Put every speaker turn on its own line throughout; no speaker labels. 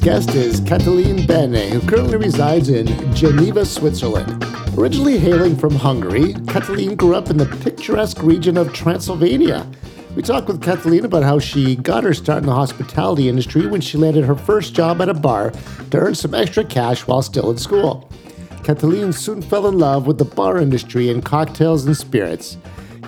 guest is Katalin Bene, who currently resides in Geneva, Switzerland. Originally hailing from Hungary, Katalin grew up in the picturesque region of Transylvania. We talked with Katalin about how she got her start in the hospitality industry when she landed her first job at a bar to earn some extra cash while still in school. Katalin soon fell in love with the bar industry and cocktails and spirits.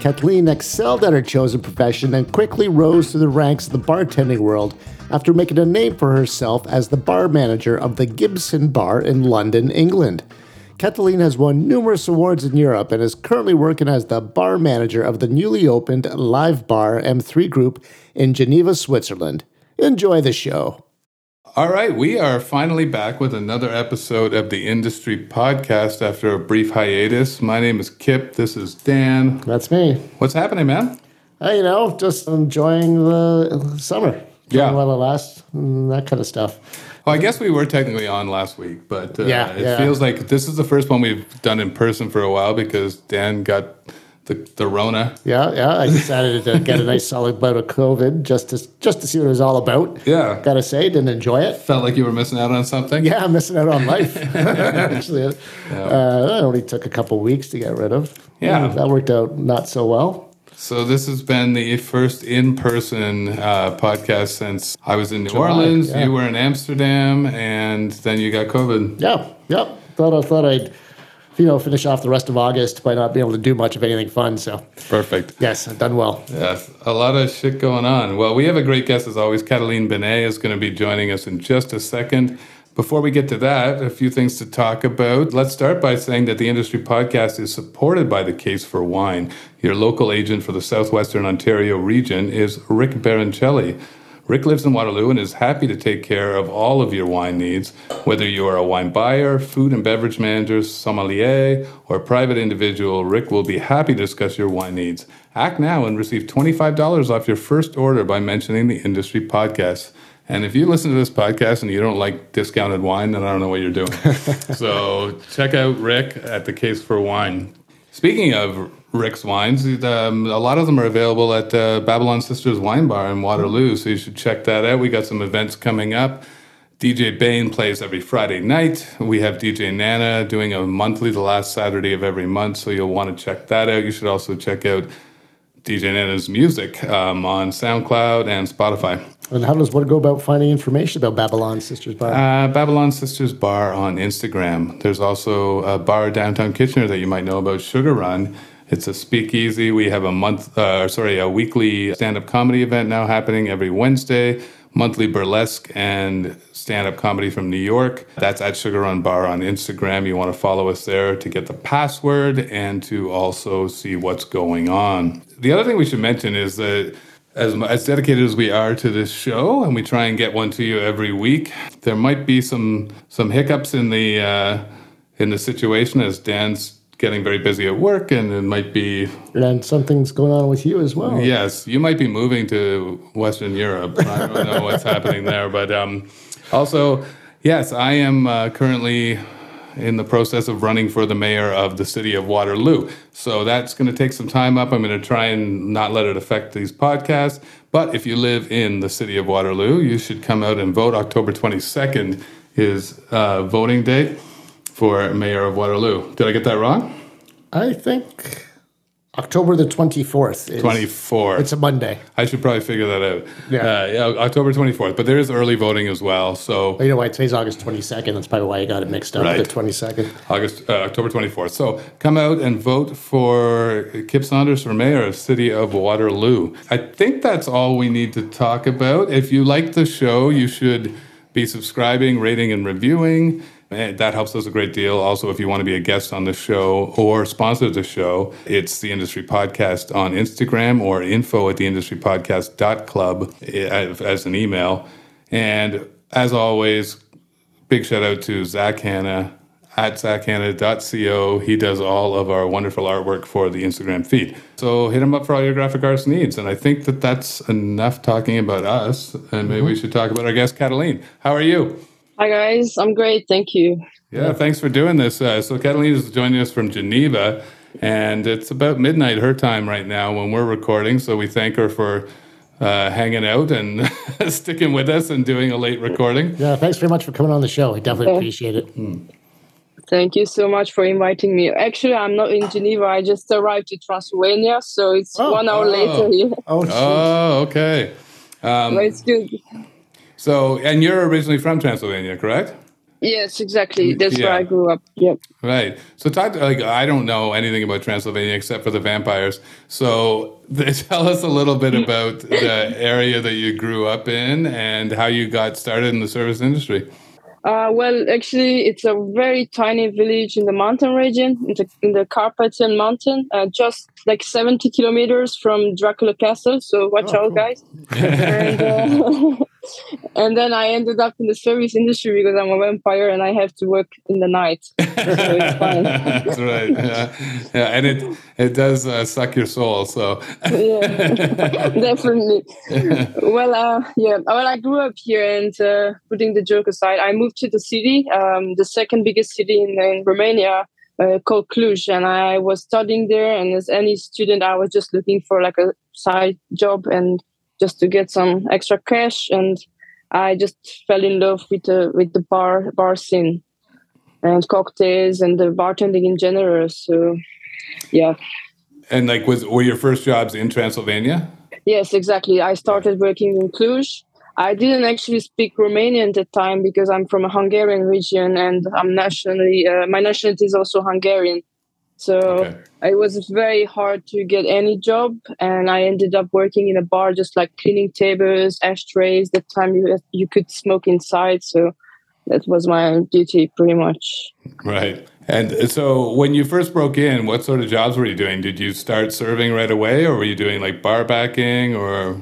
Kathleen excelled at her chosen profession and quickly rose through the ranks of the bartending world after making a name for herself as the bar manager of the Gibson Bar in London, England. Kathleen has won numerous awards in Europe and is currently working as the bar manager of the newly opened Live Bar M3 Group in Geneva, Switzerland. Enjoy the show.
All right, we are finally back with another episode of the Industry Podcast after a brief hiatus. My name is Kip. This is Dan.
That's me.
What's happening, man?
Uh, you know, just enjoying the summer.
Yeah.
While it lasts, that kind of stuff.
Well, I guess we were technically on last week, but uh,
Yeah,
it
yeah.
feels like this is the first one we've done in person for a while because Dan got the, the Rona.
Yeah, yeah. I decided to get a nice solid bout of COVID just to just to see what it was all about.
Yeah.
Gotta say, didn't enjoy it.
Felt like you were missing out on something.
Yeah, I'm missing out on life. Actually, uh, it only took a couple weeks to get rid of.
Yeah.
that worked out not so well.
So this has been the first in-person uh, podcast since I was in New
July,
Orleans.
yeah.
You were in Amsterdam, and then you got COVID.
Yeah, yep. Thought I thought I'd you know finish off the rest of August by not being able to do much of anything fun. So
Perfect.
yes, I've done well.
Yes, a lot of shit going on. Well, we have a great guest as always. Katalin Bene is going to be joining us in just a second. Before we get to that, a few things to talk about. Let's start by saying that the Industry Podcast is supported by the Case for Wine. Your local agent for the Southwestern Ontario region is Rick Baroncelli. Rick lives in Waterloo and is happy to take care of all of your wine needs, whether you are a wine buyer, food and beverage manager, sommelier, or private individual. Rick will be happy to discuss your wine needs. Act now and receive $25 off your first order by mentioning the Industry Podcast. And if you listen to this podcast and you don't like discounted wine, then I don't know what you're doing. so check out Rick at the Case for Wine. Speaking of Rick's wines, um, a lot of them are available at uh, Babylon Sisters Wine Bar in Waterloo, so you should check that out. We got some events coming up. DJ Bain plays every Friday night. We have DJ Nana doing a monthly, the last Saturday of every month, so you'll want to check that out. You should also check out DJ Nana's music um, on SoundCloud and Spotify.
And how does one go about finding information about Babylon Sisters Bar?
Uh, Babylon Sisters Bar on Instagram. There's also a bar downtown Kitchener that you might know about, Sugar Run. It's a speakeasy. We have a month, uh, sorry, a weekly stand-up comedy event now happening every Wednesday. Monthly burlesque and stand-up comedy from New York. That's at Sugar Run Bar on Instagram. You want to follow us there to get the password and to also see what's going on. The other thing we should mention is that as, as dedicated as we are to this show, and we try and get one to you every week, there might be some some hiccups in the uh, in the situation as Dan's getting very busy at work, and it might be
and something's going on with you as well.
yes, you might be moving to Western Europe. I don't know what's happening there, but um, also yes, I am uh, currently in the process of running for the mayor of the city of Waterloo. So that's going to take some time up. I'm going to try and not let it affect these podcasts. But if you live in the city of Waterloo, you should come out and vote. October 22nd is uh, voting date for mayor of Waterloo. Did I get that wrong?
I think October the 24th. Is,
24.
It's a Monday.
I should probably figure that out.
Yeah.
Uh, yeah, October 24th. But there is early voting as well. So
Well, you know why? Today's August 22nd. That's probably why you got it mixed up.
Right.
The 22nd.
August, uh, October 24th. So come out and vote for Kip Saunders for mayor of City of Waterloo. I think that's all we need to talk about. If you like the show, you should be subscribing, rating, and reviewing. And that helps us a great deal. Also, if you want to be a guest on the show or sponsor the show, it's the Industry Podcast on Instagram or info at the industrypodcast.club eh, as an email. And as always, big shout out to Zach Hanna at zachhanna.co. He does all of our wonderful artwork for the Instagram feed. So hit him up for all your graphic arts needs. And I think that that's enough talking about us. And maybe we should talk about our guest, Katalin. How are you?
Hi guys, I'm great, thank you.
Yeah, thanks for doing this. Uh, so Catalina is joining us from Geneva, and it's about midnight her time right now when we're recording. So we thank her for uh, hanging out and sticking with us and doing a late recording.
Yeah, thanks very much for coming on the show. I definitely appreciate it.
Thank you so much for inviting me. Actually, I'm not in Geneva. I just arrived to Transylvania, so it's
Oh.
one hour
Oh.
later here.
Oh.
Oh, okay. Um,
But it's good.
So, and you're originally from Transylvania, correct?
Yes, exactly. That's
Yeah.
where I grew up. Yep.
Right. So talk like I don't know anything about Transylvania except for the vampires. So tell us a little bit about the area that you grew up in and how you got started in the service industry.
Uh, well, actually, it's a very tiny village in the mountain region, in the, in the Carpathian Mountain, uh, just like 70 kilometers from Dracula Castle. So watch
Oh,
out,
cool.
guys. and, uh, and then I ended up in the service industry because I'm a vampire and I have to work in the night. So it's fine.
That's right. Yeah. yeah, and it it does uh, suck your soul. So
yeah, definitely. well, uh, yeah. Well, I grew up here, and uh, putting the joke aside, I moved to the city, um, the second biggest city in, in Romania, uh, called Cluj, and I was studying there. And as any student, I was just looking for like a side job and just to get some extra cash. And I just fell in love with the with the bar bar scene and cocktails and the bartending in general. So, yeah.
and like was were your first jobs in Transylvania?
Yes, exactly. I started working in Cluj. I didn't actually speak Romanian at the time because I'm from a Hungarian region and I'm nationally, uh, my nationality is also Hungarian. So
Okay.
it was very hard to get any job. And I ended up working in a bar, just like cleaning tables, ashtrays. That time you, you could smoke inside. So that was my duty pretty much.
Right. And uh, so when you first broke in, what sort of jobs were you doing? Did you start serving right away or were you doing like bar backing or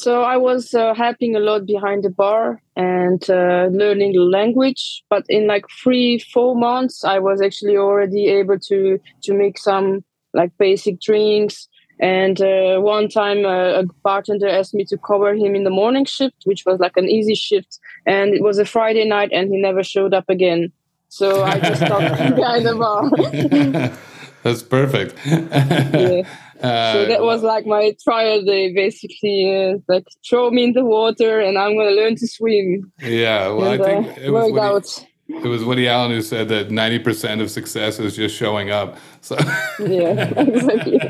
So I was uh, helping a lot behind the bar and uh, learning the language. But in like three, four months, I was actually already able to to make some like basic drinks. And uh, one time, uh, a bartender asked me to cover him in the morning shift, which was like an easy shift. And it was a Friday night, and he never showed up again. So I just stopped behind the bar.
That's perfect.
Yeah.
Uh,
so that was like my trial day, basically. Uh, like throw me in the water, and I'm gonna learn to swim.
yeah, well,
and,
I think
uh,
it was
worked
Woody,
out.
it was Woody Allen who said that ninety percent of success is just showing up. So
Yeah, exactly,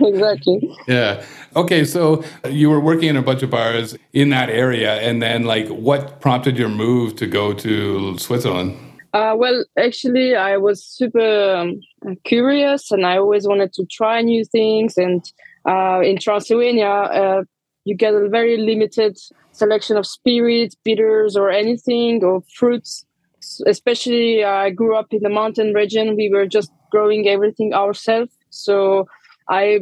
exactly.
yeah, okay. So you were working in a bunch of bars in that area, and then like, what prompted your move to go to Switzerland?
Uh, well, actually, I was super um, curious, and I always wanted to try new things. And uh, in Transylvania, uh, you get a very limited selection of spirits, bitters, or anything, or fruits. Especially, uh, I grew up in the mountain region. We were just growing everything ourselves. So I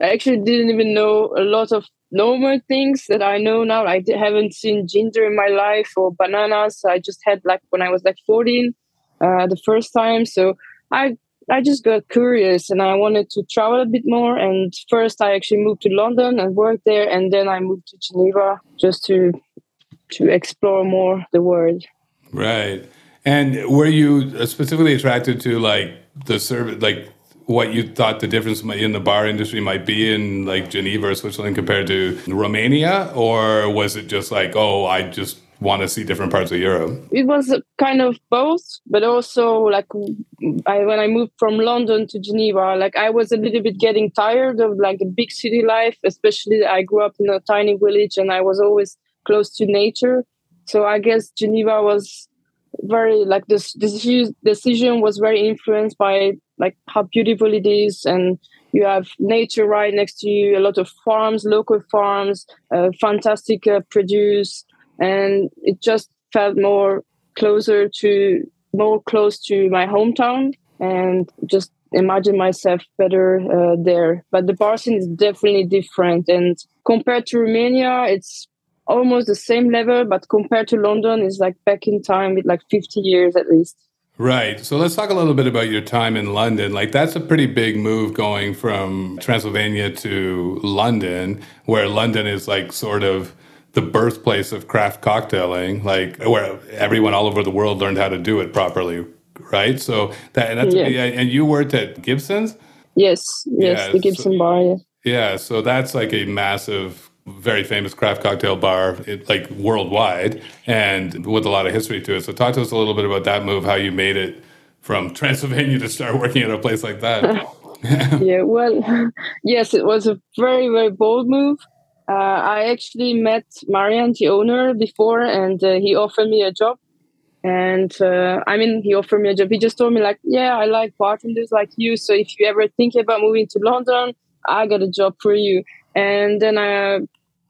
I actually didn't even know a lot of normal things that I know now. I haven't seen ginger in my life or bananas. I just had like when I was like 14, uh, the first time. So I I just got curious and I wanted to travel a bit more. And first, I actually moved to London and worked there, and then I moved to Geneva just to to explore more the world.
Right. And were you specifically attracted to like the service, like what you thought the difference in the bar industry might be in like Geneva or Switzerland compared to Romania? Or was it just like, oh, I just want to see different parts of Europe?
it was kind of both but also like I, when i moved from london to geneva like i was a little bit getting tired of like the big city life especially i grew up in a tiny village and i was always close to nature so i guess geneva was very like this decision decision was very influenced by like how beautiful it is and you have nature right next to you a lot of farms local farms uh, fantastic uh, produce and it just felt more closer to more close to my hometown and just imagine myself better uh, there. But the bar scene is definitely different and compared to romania it's almost the same level but compared to london it's like back in time with like 50 years at least
Right. So let's talk a little bit about your time in London. Like that's a pretty big move going from Transylvania to London, where London is like sort of the birthplace of craft cocktailing, like where everyone all over the world learned how to do it properly. Right. So that and that's
Yeah.
and you worked at Gibson's.
yes yes
Yeah,
the gibson
so-
bar yeah.
Yeah. So that's like a massive very famous craft cocktail bar, it, like worldwide, and with a lot of history to it. So, talk to us a little bit about that move, how you made it from Transylvania to start working at a place like that.
yeah, well, yes, it was a very, very bold move. Uh, I actually met Marian, the owner, before, and uh, he offered me a job. And uh, I mean, he offered me a job. He just told me, like, yeah, I like bartenders like you. So if you ever think about moving to London, I got a job for you. And then I,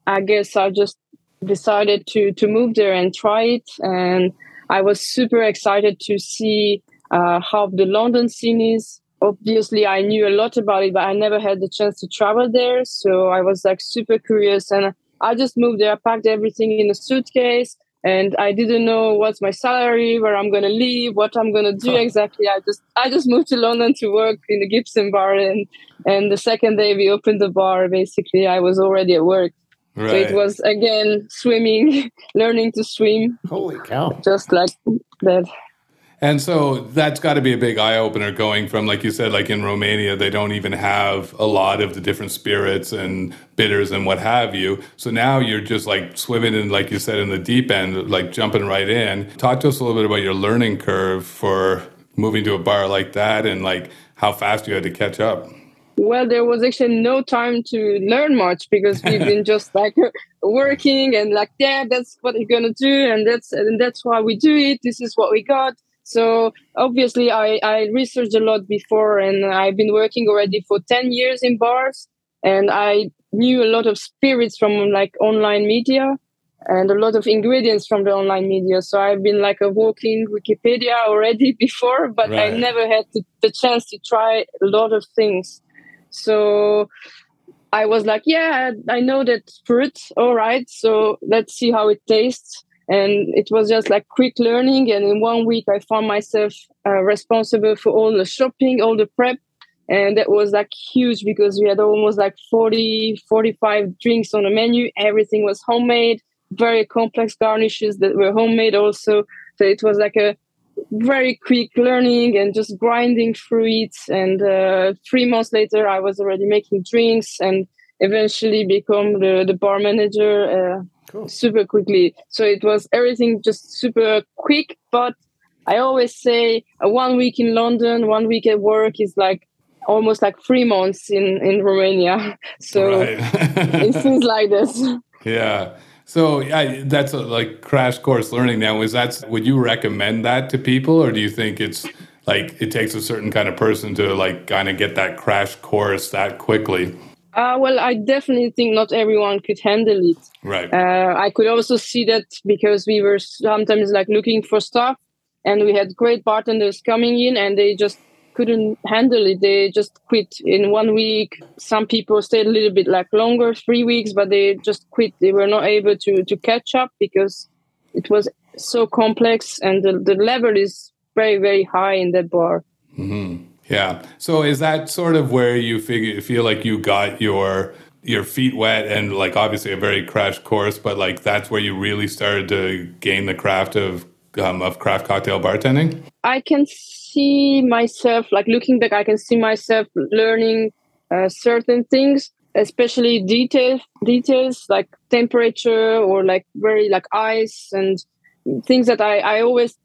I guess I just decided to to move there and try it. And I was super excited to see uh, how the London scene is. Obviously, I knew a lot about it, but I never had the chance to travel there. So I was like super curious, and I just moved there. I packed everything in a suitcase and I didn't know what's my salary, where I'm gonna live, what I'm gonna do exactly. I just I just moved to London to work in the Gibson bar, and and the second day we opened the bar, basically I was already at work. Right. So it was again swimming, learning to swim.
Holy cow!
Just like that.
And so that's got to be a big eye opener going from, like you said, like in Romania, they don't even have a lot of the different spirits and bitters and what have you. So now you're just like swimming in, like you said, in the deep end, like jumping right in. Talk to us a little bit about your learning curve for moving to a bar like that and like how fast you had to catch up.
Well, there was actually no time to learn much because we've been just like working and like, yeah, that's what we're gonna do, and that's and that's why we do it. This is what we got so obviously, I, I researched a lot before, and I've been working already for 10 years in bars, and I knew a lot of spirits from like online media and a lot of ingredients from the online media. So I've been like a walking Wikipedia already before, but right. I never had the chance to try a lot of things. So I was like, yeah, I know that fruit. All right. So let's see how it tastes and it was just like quick learning. And in one week i found myself uh, responsible for all the shopping all the prep. And that was like huge because we had almost like 40 45 drinks on the menu. Everything was homemade very complex garnishes that were homemade also. So it was like a very quick learning and just grinding through it. And uh, three months later i was already making drinks and eventually become the, the bar manager uh, cool. super quickly. So it was everything just super quick. But I always say a one week in London, one week at work is like almost like three months in in Romania. So right. it seems like this.
Yeah. So yeah, that's a, like crash course learning. Now, is that would you recommend that to people, or do you think it's like it takes a certain kind of person to like kind of get that crash course that quickly?
Uh, well, I definitely think not everyone could handle it.
Right.
Uh, I could also see that because we were sometimes like looking for stuff, and we had great bartenders coming in, and they just couldn't handle it. They just quit in one week. Some people stayed a little bit like longer, three weeks, but they just quit. They were not able to to catch up because it was so complex, and the, the level is very very high in that bar.
Mm-hmm. Yeah. So is that sort of where you figure feel like you got your your feet wet and like obviously a very crash course, but like that's where you really started to gain the craft of um, of craft cocktail bartending?
I can see myself like looking back. I can see myself learning uh, certain things, especially detail details like temperature or like very like ice and things that I I always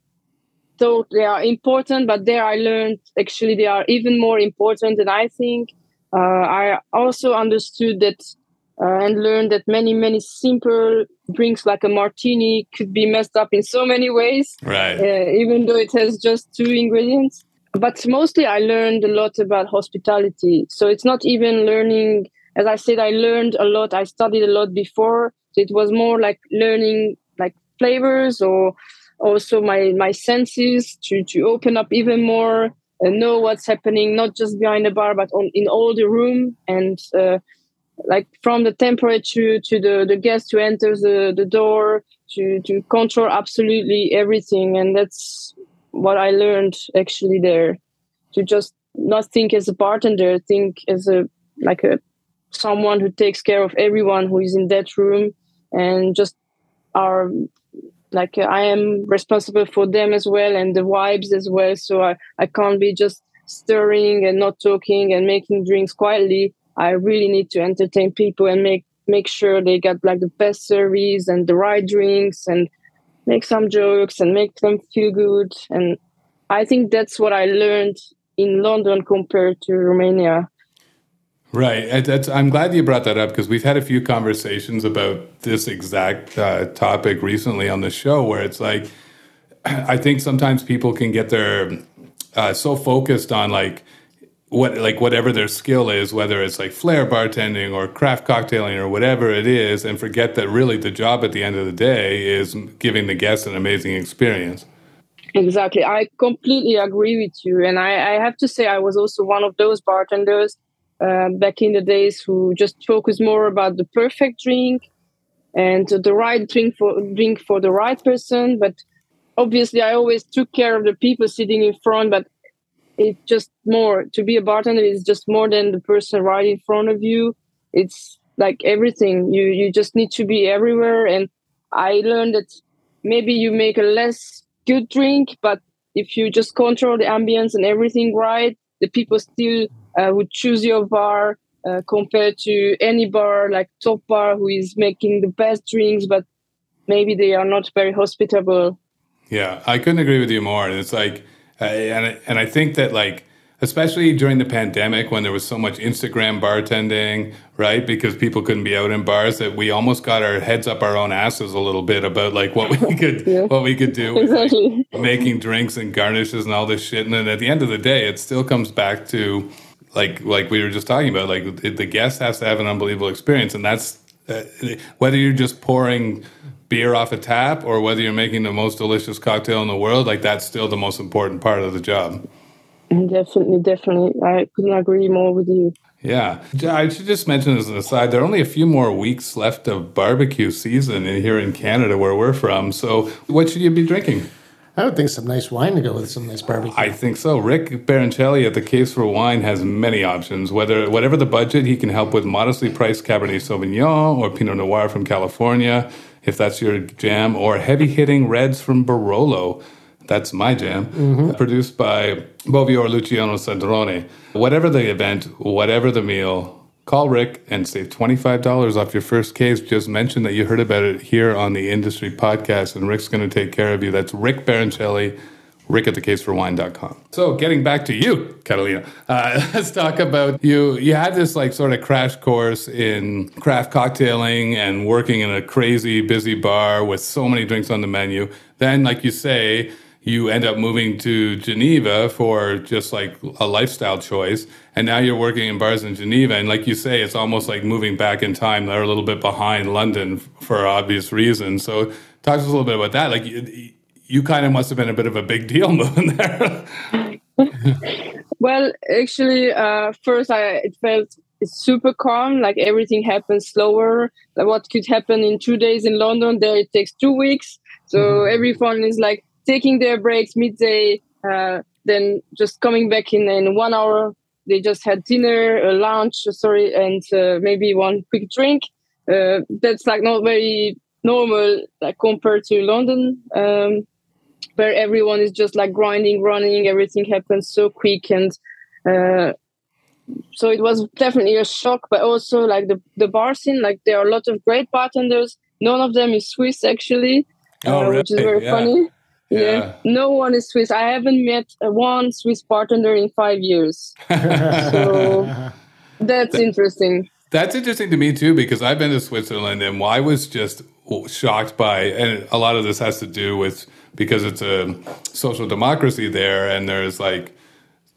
thought they are important, but there I learned actually they are even more important than I think. Uh, I also understood that uh, and learned that many, many simple drinks like a martini could be messed up in so many ways,
right?
Uh, even though it has just two ingredients. But mostly, I learned a lot about hospitality. So it's not even learning. As I said, I learned a lot. I studied a lot before. So it was more like learning like flavors or also my my senses to to open up even more and know what's happening not just behind the bar but on in all the room. And uh, like from the temperature to the the guest who enters the, the door to to control absolutely everything. And that's what i learned actually there to just not think as a bartender think as a like a someone who takes care of everyone who is in that room and just are like uh, i am responsible for them as well and the vibes as well so I, I can't be just stirring and not talking and making drinks quietly i really need to entertain people and make make sure they got like the best service and the right drinks and make some jokes and make them feel good. And I think that's what I learned in London compared to Romania.
Right. I'm glad you brought that up because we've had a few conversations about this exact uh, topic recently on the show where it's like, I think sometimes people can get their uh, so focused on like what like whatever their skill is, whether it's like flair bartending or craft cocktailing or whatever it is, and forget that really the job at the end of the day is giving the guests an amazing experience.
Exactly. I completely agree with you. And I, I have to say, I was also one of those bartenders uh, back in the days who just focus more about the perfect drink and the right drink for drink for the right person. But obviously, I always took care of the people sitting in front. But it's just more to be a bartender is just more than the person right in front of you. It's like everything. You you just need to be everywhere. And I learned that maybe you make a less good drink, but if you just control the ambience and everything right, the people still uh, would choose your bar uh, compared to any bar like Top Bar who is making the best drinks, but maybe they are not very hospitable.
Yeah, I couldn't agree with you more. And it's like, uh, and and I think that like especially during the pandemic when there was so much Instagram bartending, right? Because people couldn't be out in bars that we almost got our heads up our own asses a little bit about like what we could yeah. what we could do with exactly. like, making drinks and garnishes and all this shit. And then at the end of the day, it still comes back to like like we were just talking about like the guest has to have an unbelievable experience and that's uh, whether you're just pouring beer off a tap or whether you're making the most delicious cocktail in the world like that's still the most important part of the job
Definitely, definitely. I couldn't agree more with you.
Yeah. I should just mention as an aside, there are only a few more weeks left of barbecue season here in Canada where we're from. So, what should you be drinking?
I would think some nice wine to go with some nice barbecue.
I think so. Rick Baroncelli at the Case for Wine has many options. Whether whatever the budget, he can help with modestly priced Cabernet Sauvignon or Pinot Noir from California, if that's your jam, or heavy hitting reds from Barolo. That's my jam. Mm-hmm. Produced by Bovio Luciano Sandrone. Whatever the event, whatever the meal, call Rick and save $25 off your first case. Just mention that you heard about it here on the Industry Podcast, and Rick's going to take care of you. That's Rick Baroncelli, rick at thecaseforwine.com. So getting back to you, Catalina, uh, let's talk about you. You had this like sort of crash course in craft cocktailing and working in a crazy busy bar with so many drinks on the menu. Then, like you say, you end up moving to Geneva for just like a lifestyle choice. And now you're working in bars in Geneva. And like you say, it's almost like moving back in time. They're a little bit behind London for obvious reasons. So talk to us a little bit about that. Like you, you kind of must have been a bit of a big deal moving there.
well, actually, uh, first I it felt super calm. Like everything happens slower. Like what could happen in two days in London, there it takes two weeks. So mm-hmm. everyone is like taking their breaks midday, uh, then just coming back in in one hour. They just had dinner, a lunch, sorry, and uh, maybe one quick drink. Uh, that's like not very normal, like compared to London, um, where everyone is just like grinding, running. Everything happens so quick, and uh, so it was definitely a shock. But also like the the bar scene, like there are a lot of great bartenders. None of them is Swiss actually,
oh, really? Uh, which
is very
yeah.
funny. Yeah. yeah. No one is Swiss. I haven't met one Swiss bartender in five years. so that's interesting.
That's interesting to me too, because I've been to Switzerland and I was just shocked by, and a lot of this has to do with because it's a social democracy there, and there's like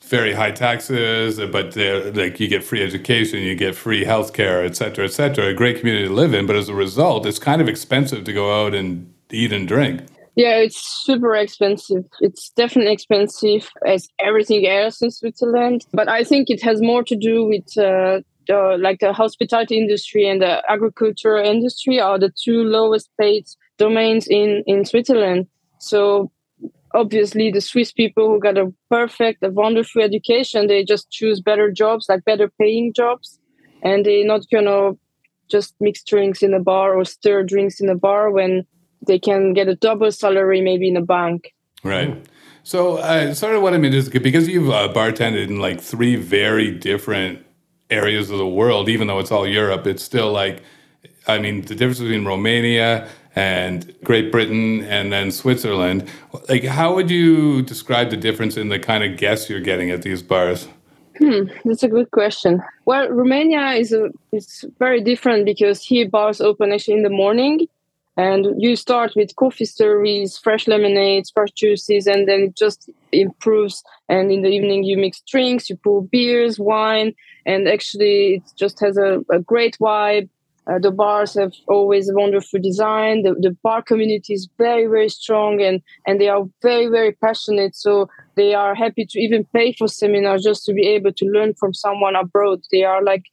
very high taxes, but like you get free education, you get free healthcare, et cetera, et cetera. A great community to live in, but as a result, it's kind of expensive to go out and eat and drink.
Yeah, it's super expensive. It's definitely expensive as everything else in Switzerland. But I think it has more to do with uh, the, like the hospitality industry and the agriculture industry are the two lowest paid domains in in Switzerland. So obviously the Swiss people who got a perfect, a wonderful education, they just choose better jobs, like better paying jobs, and they're not gonna just mix drinks in a bar or stir drinks in a bar when they can get a double salary maybe in a bank.
Right. So, uh, sort of what I mean is because you've uh, bartended in like three very different areas of the world, even though it's all Europe, it's still like I mean, the difference between Romania and Great Britain and then Switzerland. Like, how would you describe the difference in the kind of guests you're getting at these bars?
Hmm, that's a good question. Well, Romania is a, it's very different because here bars open actually in the morning, and you start with coffee stories, fresh lemonades, fresh juices, and then it just improves. And in the evening, you mix drinks, you pour beers, wine, and actually, it just has a, a great vibe. Uh, the bars have always a wonderful design. The, the bar community is very, very strong and, and they are very, very passionate. So they are happy to even pay for seminars just to be able to learn from someone abroad. They are like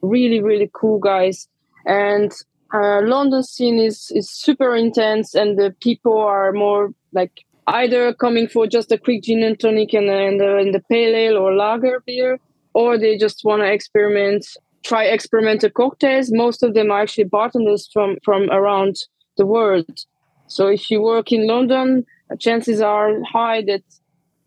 really, really cool guys. And uh, London scene is, is super intense and the people are more like either coming for just a quick gin and tonic and, and, uh, and the pale ale or lager beer, or they just want to experiment try experimental cocktails. Most of them are actually bartenders from from around the world. So if you work in London, chances are high that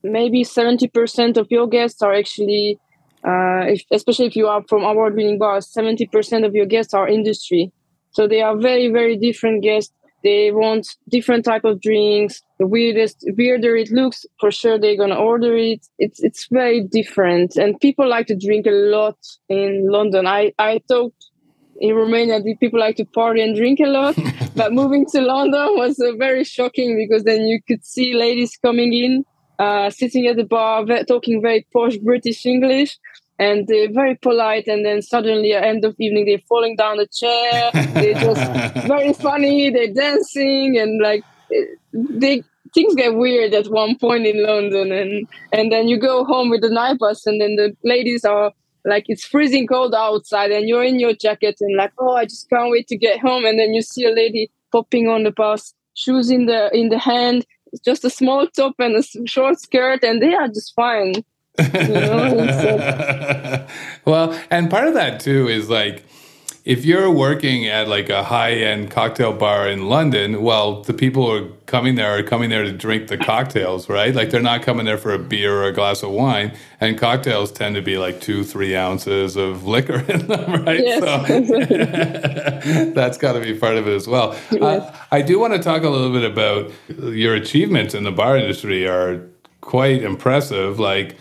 maybe seventy percent of your guests are actually, uh, if, especially if you are from award-winning bars, seventy percent of your guests are industry. So they are very very different guests. They want different type of drinks. The weirdest weirder it looks for sure they're gonna order it. It's it's very different. And people like to drink a lot in london. I i thought in romania the people like to party and drink a lot. But moving to london was uh, very shocking because then you could see ladies coming in uh, sitting at the bar talking very posh british english and they're very polite and then suddenly at end of evening they're falling down the chair. They're just very funny. They're dancing and like they things get weird at one point in london and and then you go home with the night bus and then the ladies are like it's freezing cold outside and you're in your jacket and like oh i just can't wait to get home and then you see a lady popping on the bus shoes in the in the hand just a small top and a short skirt and they are just fine
well, and part of that too is like if you're working at like a high-end cocktail bar in London, well, the people who are coming there are coming there to drink the cocktails, right? Like they're not coming there for a beer or a glass of wine. And cocktails tend to be like two, three ounces of liquor in them, right? Yes. So that's got to be part of it as well. Yes. Uh, I do want to talk a little bit about your achievements in the bar industry are quite impressive. Like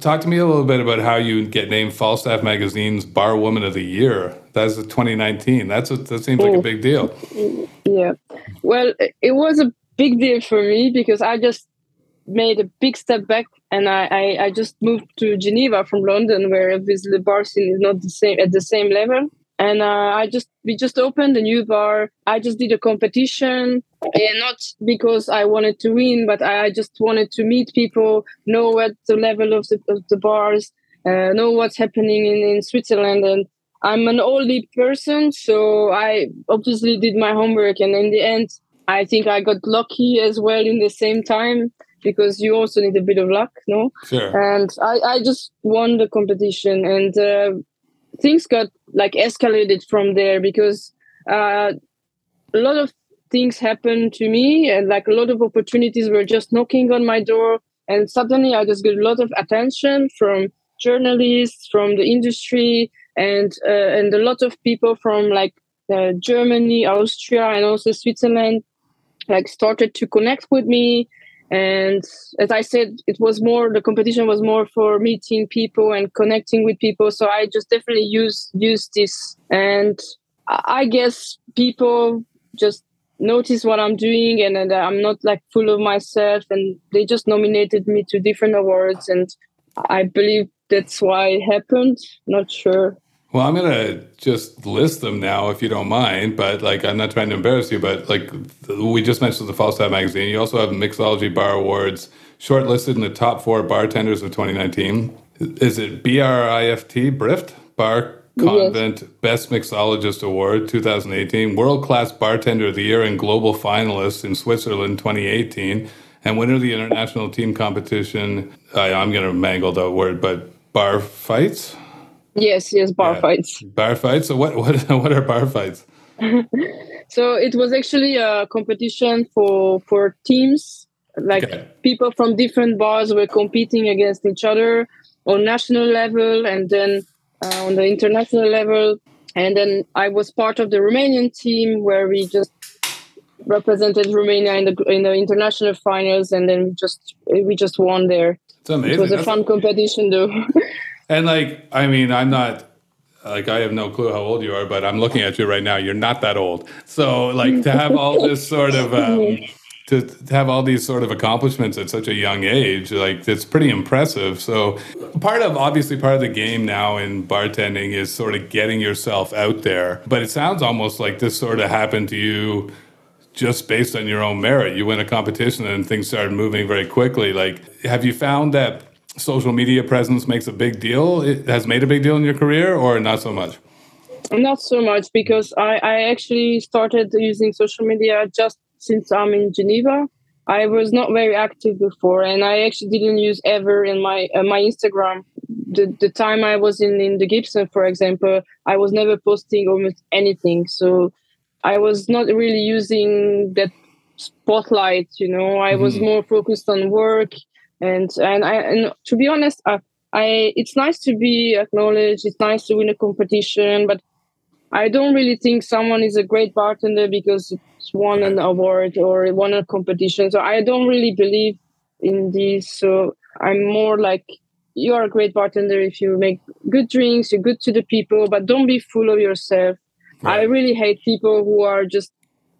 Talk to me a little bit about how you get named Falstaff Magazine's Bar Woman of the Year. That's 2019. That's a, that seems like a big deal.
Yeah. Well, it was a big deal for me because I just made a big step back and I, I, I just moved to Geneva from London, where obviously the bar scene is not the same at the same level and uh, I just we just opened a new bar. I just did a competition, and not because I wanted to win, but I just wanted to meet people, know what the level of the, of the bars, uh, know what's happening in, in Switzerland, and I'm an oldie person, so I obviously did my homework, and in the end, I think I got lucky as well in the same time because you also need a bit of luck, no?
Sure.
And I, I just won the competition, and uh, things got like escalated from there because uh, a lot of things happened to me and like a lot of opportunities were just knocking on my door and suddenly i just got a lot of attention from journalists from the industry and uh, and a lot of people from like uh, germany austria and also switzerland like started to connect with me. And as i said it was more the competition was more for meeting people and connecting with people so i just definitely use use this. And i guess people just notice what i'm doing and, and i'm not like full of myself and they just nominated me to different awards and i believe that's why it happened not sure
well, I'm gonna just list them now, if you don't mind. But like, I'm not trying to embarrass you, but like, we just mentioned the Falstaff magazine. You also have Mixology Bar Awards, shortlisted in the top four bartenders of 2019. Is it BRIFT Brift Bar Convent yes. Best Mixologist Award 2018, World Class Bartender of the Year and Global Finalist in Switzerland 2018, and winner of the International Team Competition. I, I'm going to mangle that word, but Bar Fights.
Yes, yes, bar yeah. fights.
Bar fights. So what what what are bar fights?
so it was actually a competition for for teams. Like okay. people from different bars were competing against each other on national level and then uh, on the international level. And then I was part of the Romanian team where we just represented Romania in the in the international finals, and then we just we just won there.
It's amazing.
It was a
That's-
fun competition, though.
And like, I mean, I'm not like I have no clue how old you are, but I'm looking at you right now. You're not that old. So like to have all this sort of um, to, have all these sort of accomplishments at such a young age, like it's pretty impressive. So part of obviously part of the game now in bartending is sort of getting yourself out there. But it sounds almost like this sort of happened to you just based on your own merit. You win a competition and things started moving very quickly. Like, have you found that social media presence makes a big deal? It has made a big deal in your career, or not so much?
Not so much because I, I actually started using social media just since I'm in Geneva. I was not very active before, and I actually didn't use ever in my uh, my Instagram. The the time I was in in the Gibson, for example, I was never posting almost anything. So I was not really using that spotlight. You know, I was
Mhm.
more focused on work, and and I and to be honest, I, I it's nice to be acknowledged. It's nice to win a competition, but I don't really think someone is a great bartender because won an award or won a competition. So I don't really believe in this. So I'm more like you are a great bartender if you make good drinks, you're good to the people, but don't be full of yourself. I really hate people who are just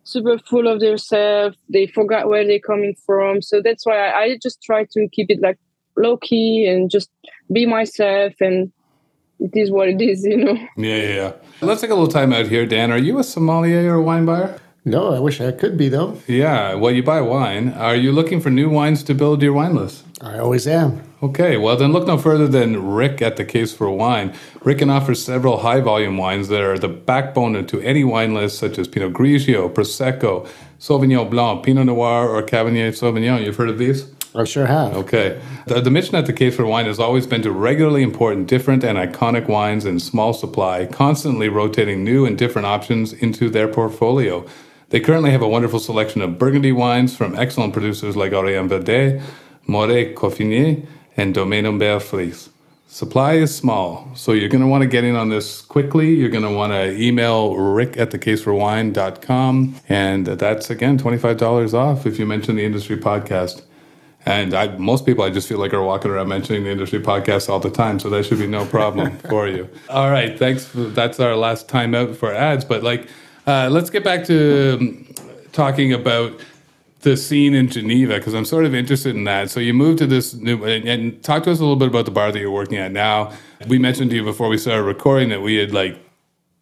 super full of themselves. They forgot where they're coming from. So that's why I, I just try to keep it like low key and just be myself and it is what it is, you know.
Yeah, yeah, yeah. Let's take a little time out here, Dan. Are you a sommelier or a wine buyer?
No, I wish I could be, though.
Yeah, well, you buy wine. Are you looking for new wines to build your wine list?
I always am.
Okay, well then look no further than Rick at the Case for Wine. Rick can offer several high volume wines that are the backbone to any wine list, such as Pinot Grigio, Prosecco, Sauvignon Blanc, Pinot Noir, or Cabernet Sauvignon. You've heard of these?
I sure have.
Okay. The, the mission at the Case for Wine has always been to regularly import different and iconic wines in small supply, constantly rotating new and different options into their portfolio. They currently have a wonderful selection of Burgundy wines from excellent producers like Aurélien Verdet, Moret Coffinier, and Domaine Humbert Frères. Supply is small, so you're going to want to get in on this quickly. You're going to want to email rick at thecaseforwine.com. And that's, again, $25 off if you mention the industry podcast. And I, most people, I just feel like are walking around mentioning the industry podcast all the time, so that should be no problem for you. All right, thanks. For, that's our last time out for ads, but like, uh, let's get back to um, talking about the scene in Geneva because I'm sort of interested in that. So you moved to this new and, and talk to us a little bit about the bar that you're working at now. We mentioned to you before we started recording that we had like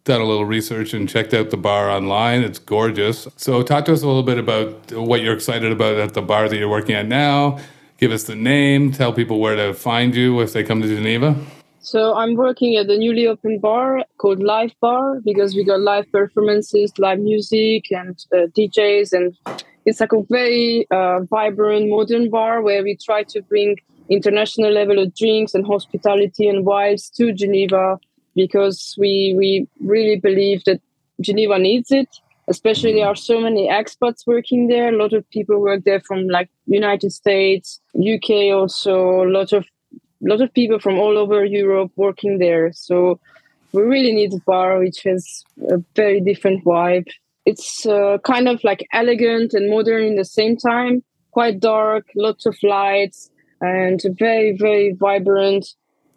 done a little research and checked out the bar online. It's gorgeous. So, talk to us a little bit about what you're excited about at the bar that you're working at now. Give us the name, tell people where to find you if they come to Geneva.
So I'm working at the newly opened bar called Live Bar because we got live performances, live music, and uh, DJs, and it's like a very uh, vibrant modern bar where we try to bring international level of drinks and hospitality and vibes to Geneva because we we really believe that Geneva needs it. Especially there are so many expats working there. A lot of people work there from like United States, UK also. A lot of lot of people from all over Europe working there. So we really need a bar which has a very different vibe. It's uh, kind of like elegant and modern in the same time, quite dark, lots of lights, and very, very vibrant.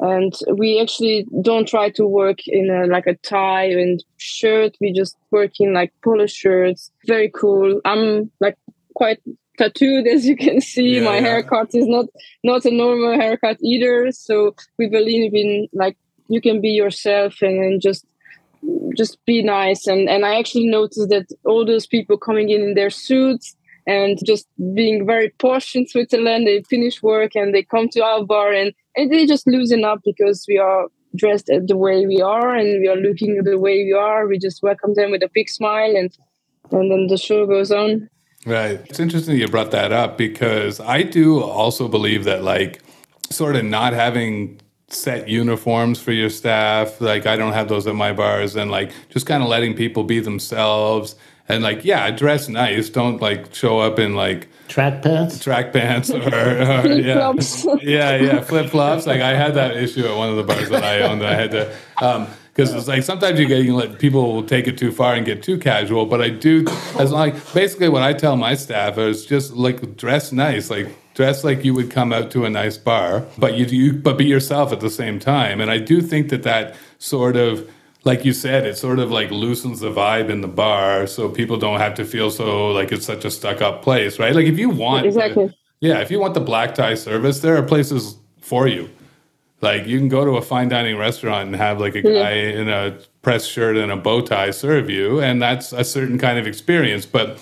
And we actually don't try to work in a, like a tie and shirt. We just work in like polo shirts. Very cool. I'm like quite tattooed as you can see.
Yeah,
my
yeah.
haircut is not not a normal haircut either. So we believe in like you can be yourself and, and just just be nice. And and i actually noticed that all those people coming in in their suits and just being very posh in switzerland they finish work and they come to our bar and, and they just loosen up because we are dressed the way we are and we are looking the way we are. We just welcome them with a big smile and and then the show goes on
Right. It's interesting you brought that up because I do also believe that, like, sort of not having set uniforms for your staff, like, I don't have those at my bars, and like just kind of letting people be themselves. And like, yeah, dress nice. Don't like show up in like
Track pants?
track pants or, or yeah,
Flip-flops.
yeah, yeah, flip flops. Like I had that issue at one of the bars that I owned. That I had to um, because it's like sometimes you get you let people will take it too far and get too casual. But I do as like basically what I tell my staff is just like dress nice, like dress like you would come out to a nice bar, but you you but be yourself at the same time. And I do think that that sort of like you said, it sort of like loosens the vibe in the bar, so people don't have to feel so like it's such a stuck up place, right? Like if you want,
exactly,
the, yeah, if you want the black tie service, there are places for you. Like you can go to a fine dining restaurant and have like a guy yeah. in a press shirt and a bow tie serve you, and that's a certain kind of experience. But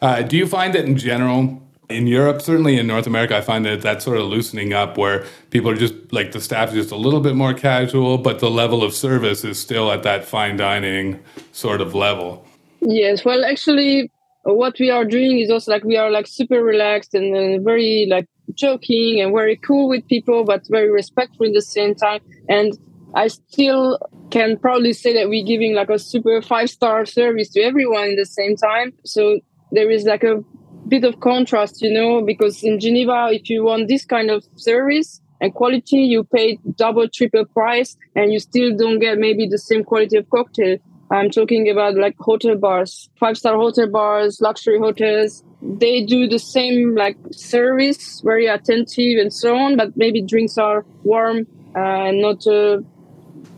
uh, do you find that in general? In Europe, certainly in North America, I find that that's sort of loosening up where people are just like the staff is just a little bit more casual, but the level of service is still at that fine dining sort of level.
Yes, well, actually, what we are doing is also like we are like super relaxed and uh, very like joking and very cool with people, but very respectful in the same time. And I still can probably say that we're giving like a super five star service to everyone in the same time. So there is like a bit of contrast, you know, because in Geneva, if you want this kind of service and quality, you pay double, triple price and you still don't get maybe the same quality of cocktail. I'm talking about like hotel bars, five star hotel bars, luxury hotels. They do the same like service, very attentive and so on, but maybe drinks are warm and not uh,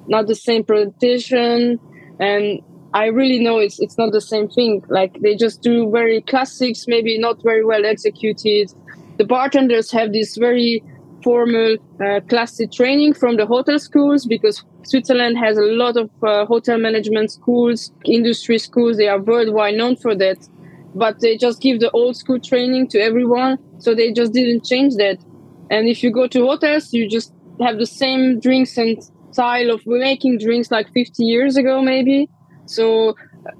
not the same presentation. And I really know it's it's not the same thing. Like they just do very classics, maybe not very well executed. The bartenders have this very formal uh, classic training from the hotel schools because Switzerland has a lot of uh, hotel management schools, industry schools. They are worldwide known for that. But they just give the old school training to everyone. So they just didn't change that. And if you go to hotels, you just have the same drinks and style of making drinks like 50 years ago, maybe. So uh,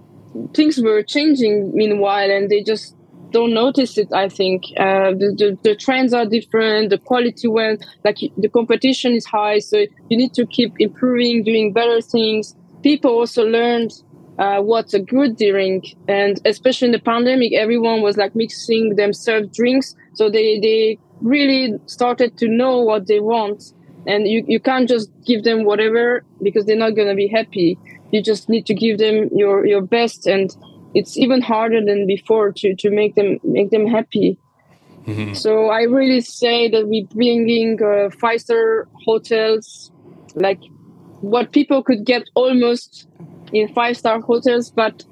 things were changing meanwhile, and they just don't notice it. I think uh, the, the, the trends are different. The quality went like the competition is high, so you need to keep improving, doing better things. People also learned uh, what's a good drink, and especially in the pandemic, everyone was like mixing themselves drinks, so they they really started to know what they want. And you, you can't just give them whatever because they're not gonna be happy. You just need to give them your, your best and it's even harder than before to, to make them make them happy. Mm-hmm. So I really say that we bringing uh, five star hotels, like what people could get almost in five star hotels, but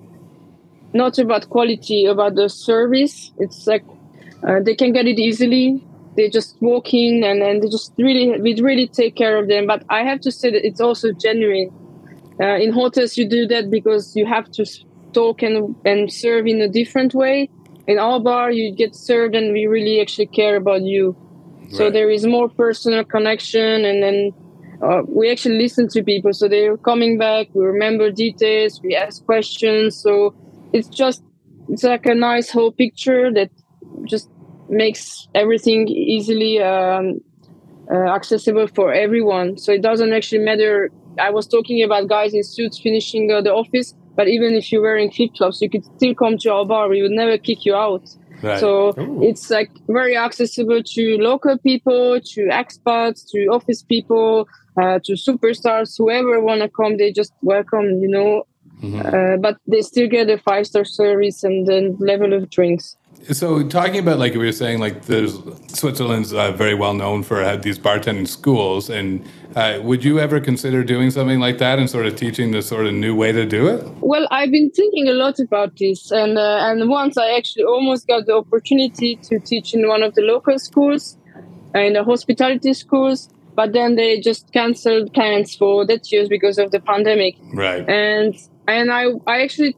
not about quality, about the service. It's like uh, they can get it easily. They just walk in and, and they just really we really take care of them. But I have to say that it's also genuine. Uh, in hotels, you do that because you have to talk and, and serve in a different way. In our bar, you get served and we really actually care about you. Right. So there is more personal connection and then uh, we actually listen to people. So they're coming back, we remember details, we ask questions. So it's just, it's like a nice whole picture that just makes everything easily um, uh, accessible for everyone. So it doesn't actually matter. I was talking about guys in suits finishing uh, the office but even if you're wearing flip flops, you could still come to our bar. We would never kick you out. Right. So Ooh. it's like very accessible to local people, to expats, to office people, uh, to superstars, whoever want to come, they just welcome, you know. Mm-hmm. Uh, but they still get a five star service and the level of drinks.
So, talking about like we were saying, like there's Switzerland's uh, very well known for uh, these bartending schools, and uh, would you ever consider doing something like that and sort of teaching the sort of new way to do it?
Well, I've been thinking a lot about this, and uh, and once I actually almost got the opportunity to teach in one of the local schools, uh, in the hospitality schools, but then they just canceled plans for that year because of the pandemic.
Right.
And and I I actually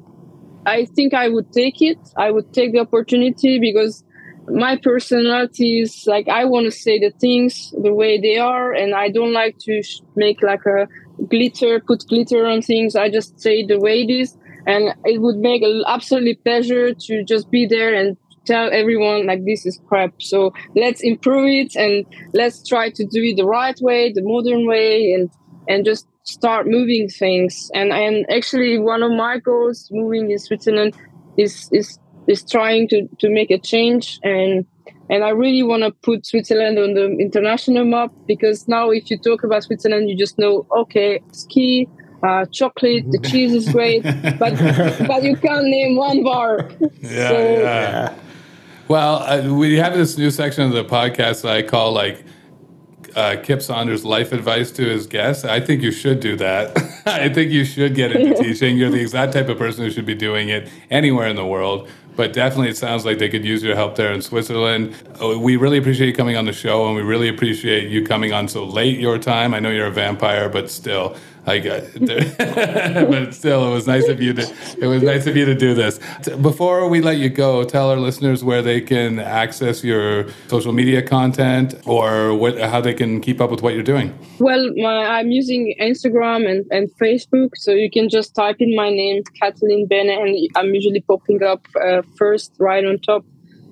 I think I would take it. I would take the opportunity because my personality is like I want to say the things the way they are, and I don't like to make like a glitter, put glitter on things. I just say the way it is, and it would make an absolutely pleasure to just be there and tell everyone like this is crap. So let's improve it and let's try to do it the right way, the modern way, and and just start moving things. And and actually, one of my goals moving in Switzerland is is is trying to to make a change and and I really want to put Switzerland on the international map because now if you talk about Switzerland, you just know okay ski, uh, chocolate. The cheese is great, but but you can't name one bar.
Yeah, so, yeah. Well, uh, we have this new section of the podcast that I call like uh, Kip Saunders' life advice to his guests. I think you should do that. I think you should get into teaching. You're the exact type of person who should be doing it anywhere in the world. But definitely, it sounds like they could use your help there in Switzerland. Uh, we really appreciate you coming on the show, and we really appreciate you coming on so late your time. I know you're a vampire, but still, I got, it. but still, it was nice of you to. It was nice of you to do this. Before we let you go, tell our listeners where they can access your social media content or what, how they can keep up with what you're doing.
Well, my, I'm using Instagram and, and Facebook, so you can just type in my name, Katalin Bene, and I'm usually popping up uh, first, right on top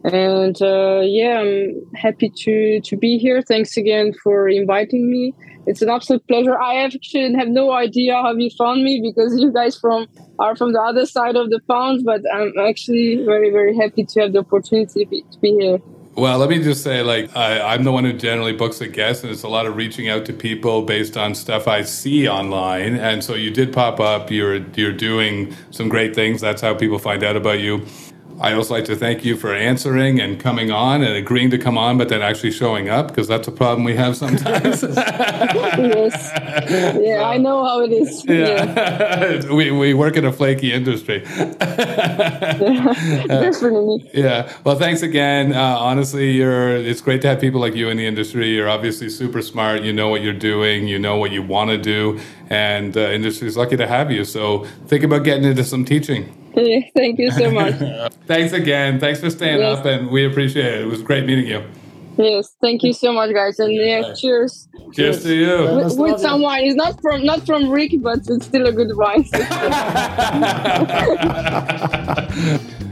and uh, yeah i'm happy to to be here thanks again for inviting me it's an absolute pleasure i actually have no idea how you found me because you guys from are from the other side of the pond but i'm actually very very happy to have the opportunity to be, here
well, let me just say, like, I, am the one who generally books a guest, and it's a lot of reaching out to people based on stuff I see online. And so you did pop up. You're you're doing some great things. That's how people find out about you. I also like to thank you for answering and coming on and agreeing to come on, but then actually showing up because that's a problem we have sometimes.
yes. Yeah, I know how it is.
Yeah. yeah. we, we work in a flaky industry.
Definitely.
Uh, yeah. Well, thanks again. Uh, honestly, you're. It's great to have people like you in the industry. You're obviously super smart. You know what you're doing. You know what you want to do, and the uh, industry is lucky to have you. So think about getting into some teaching.
Thank you so much.
Thanks again. Thanks for staying yes. up, and we appreciate it. It was great meeting you.
Yes, thank you so much, guys, and yeah, cheers.
Cheers, to you.
With, with some wine. It's not from not from Rick, but it's still a good wine.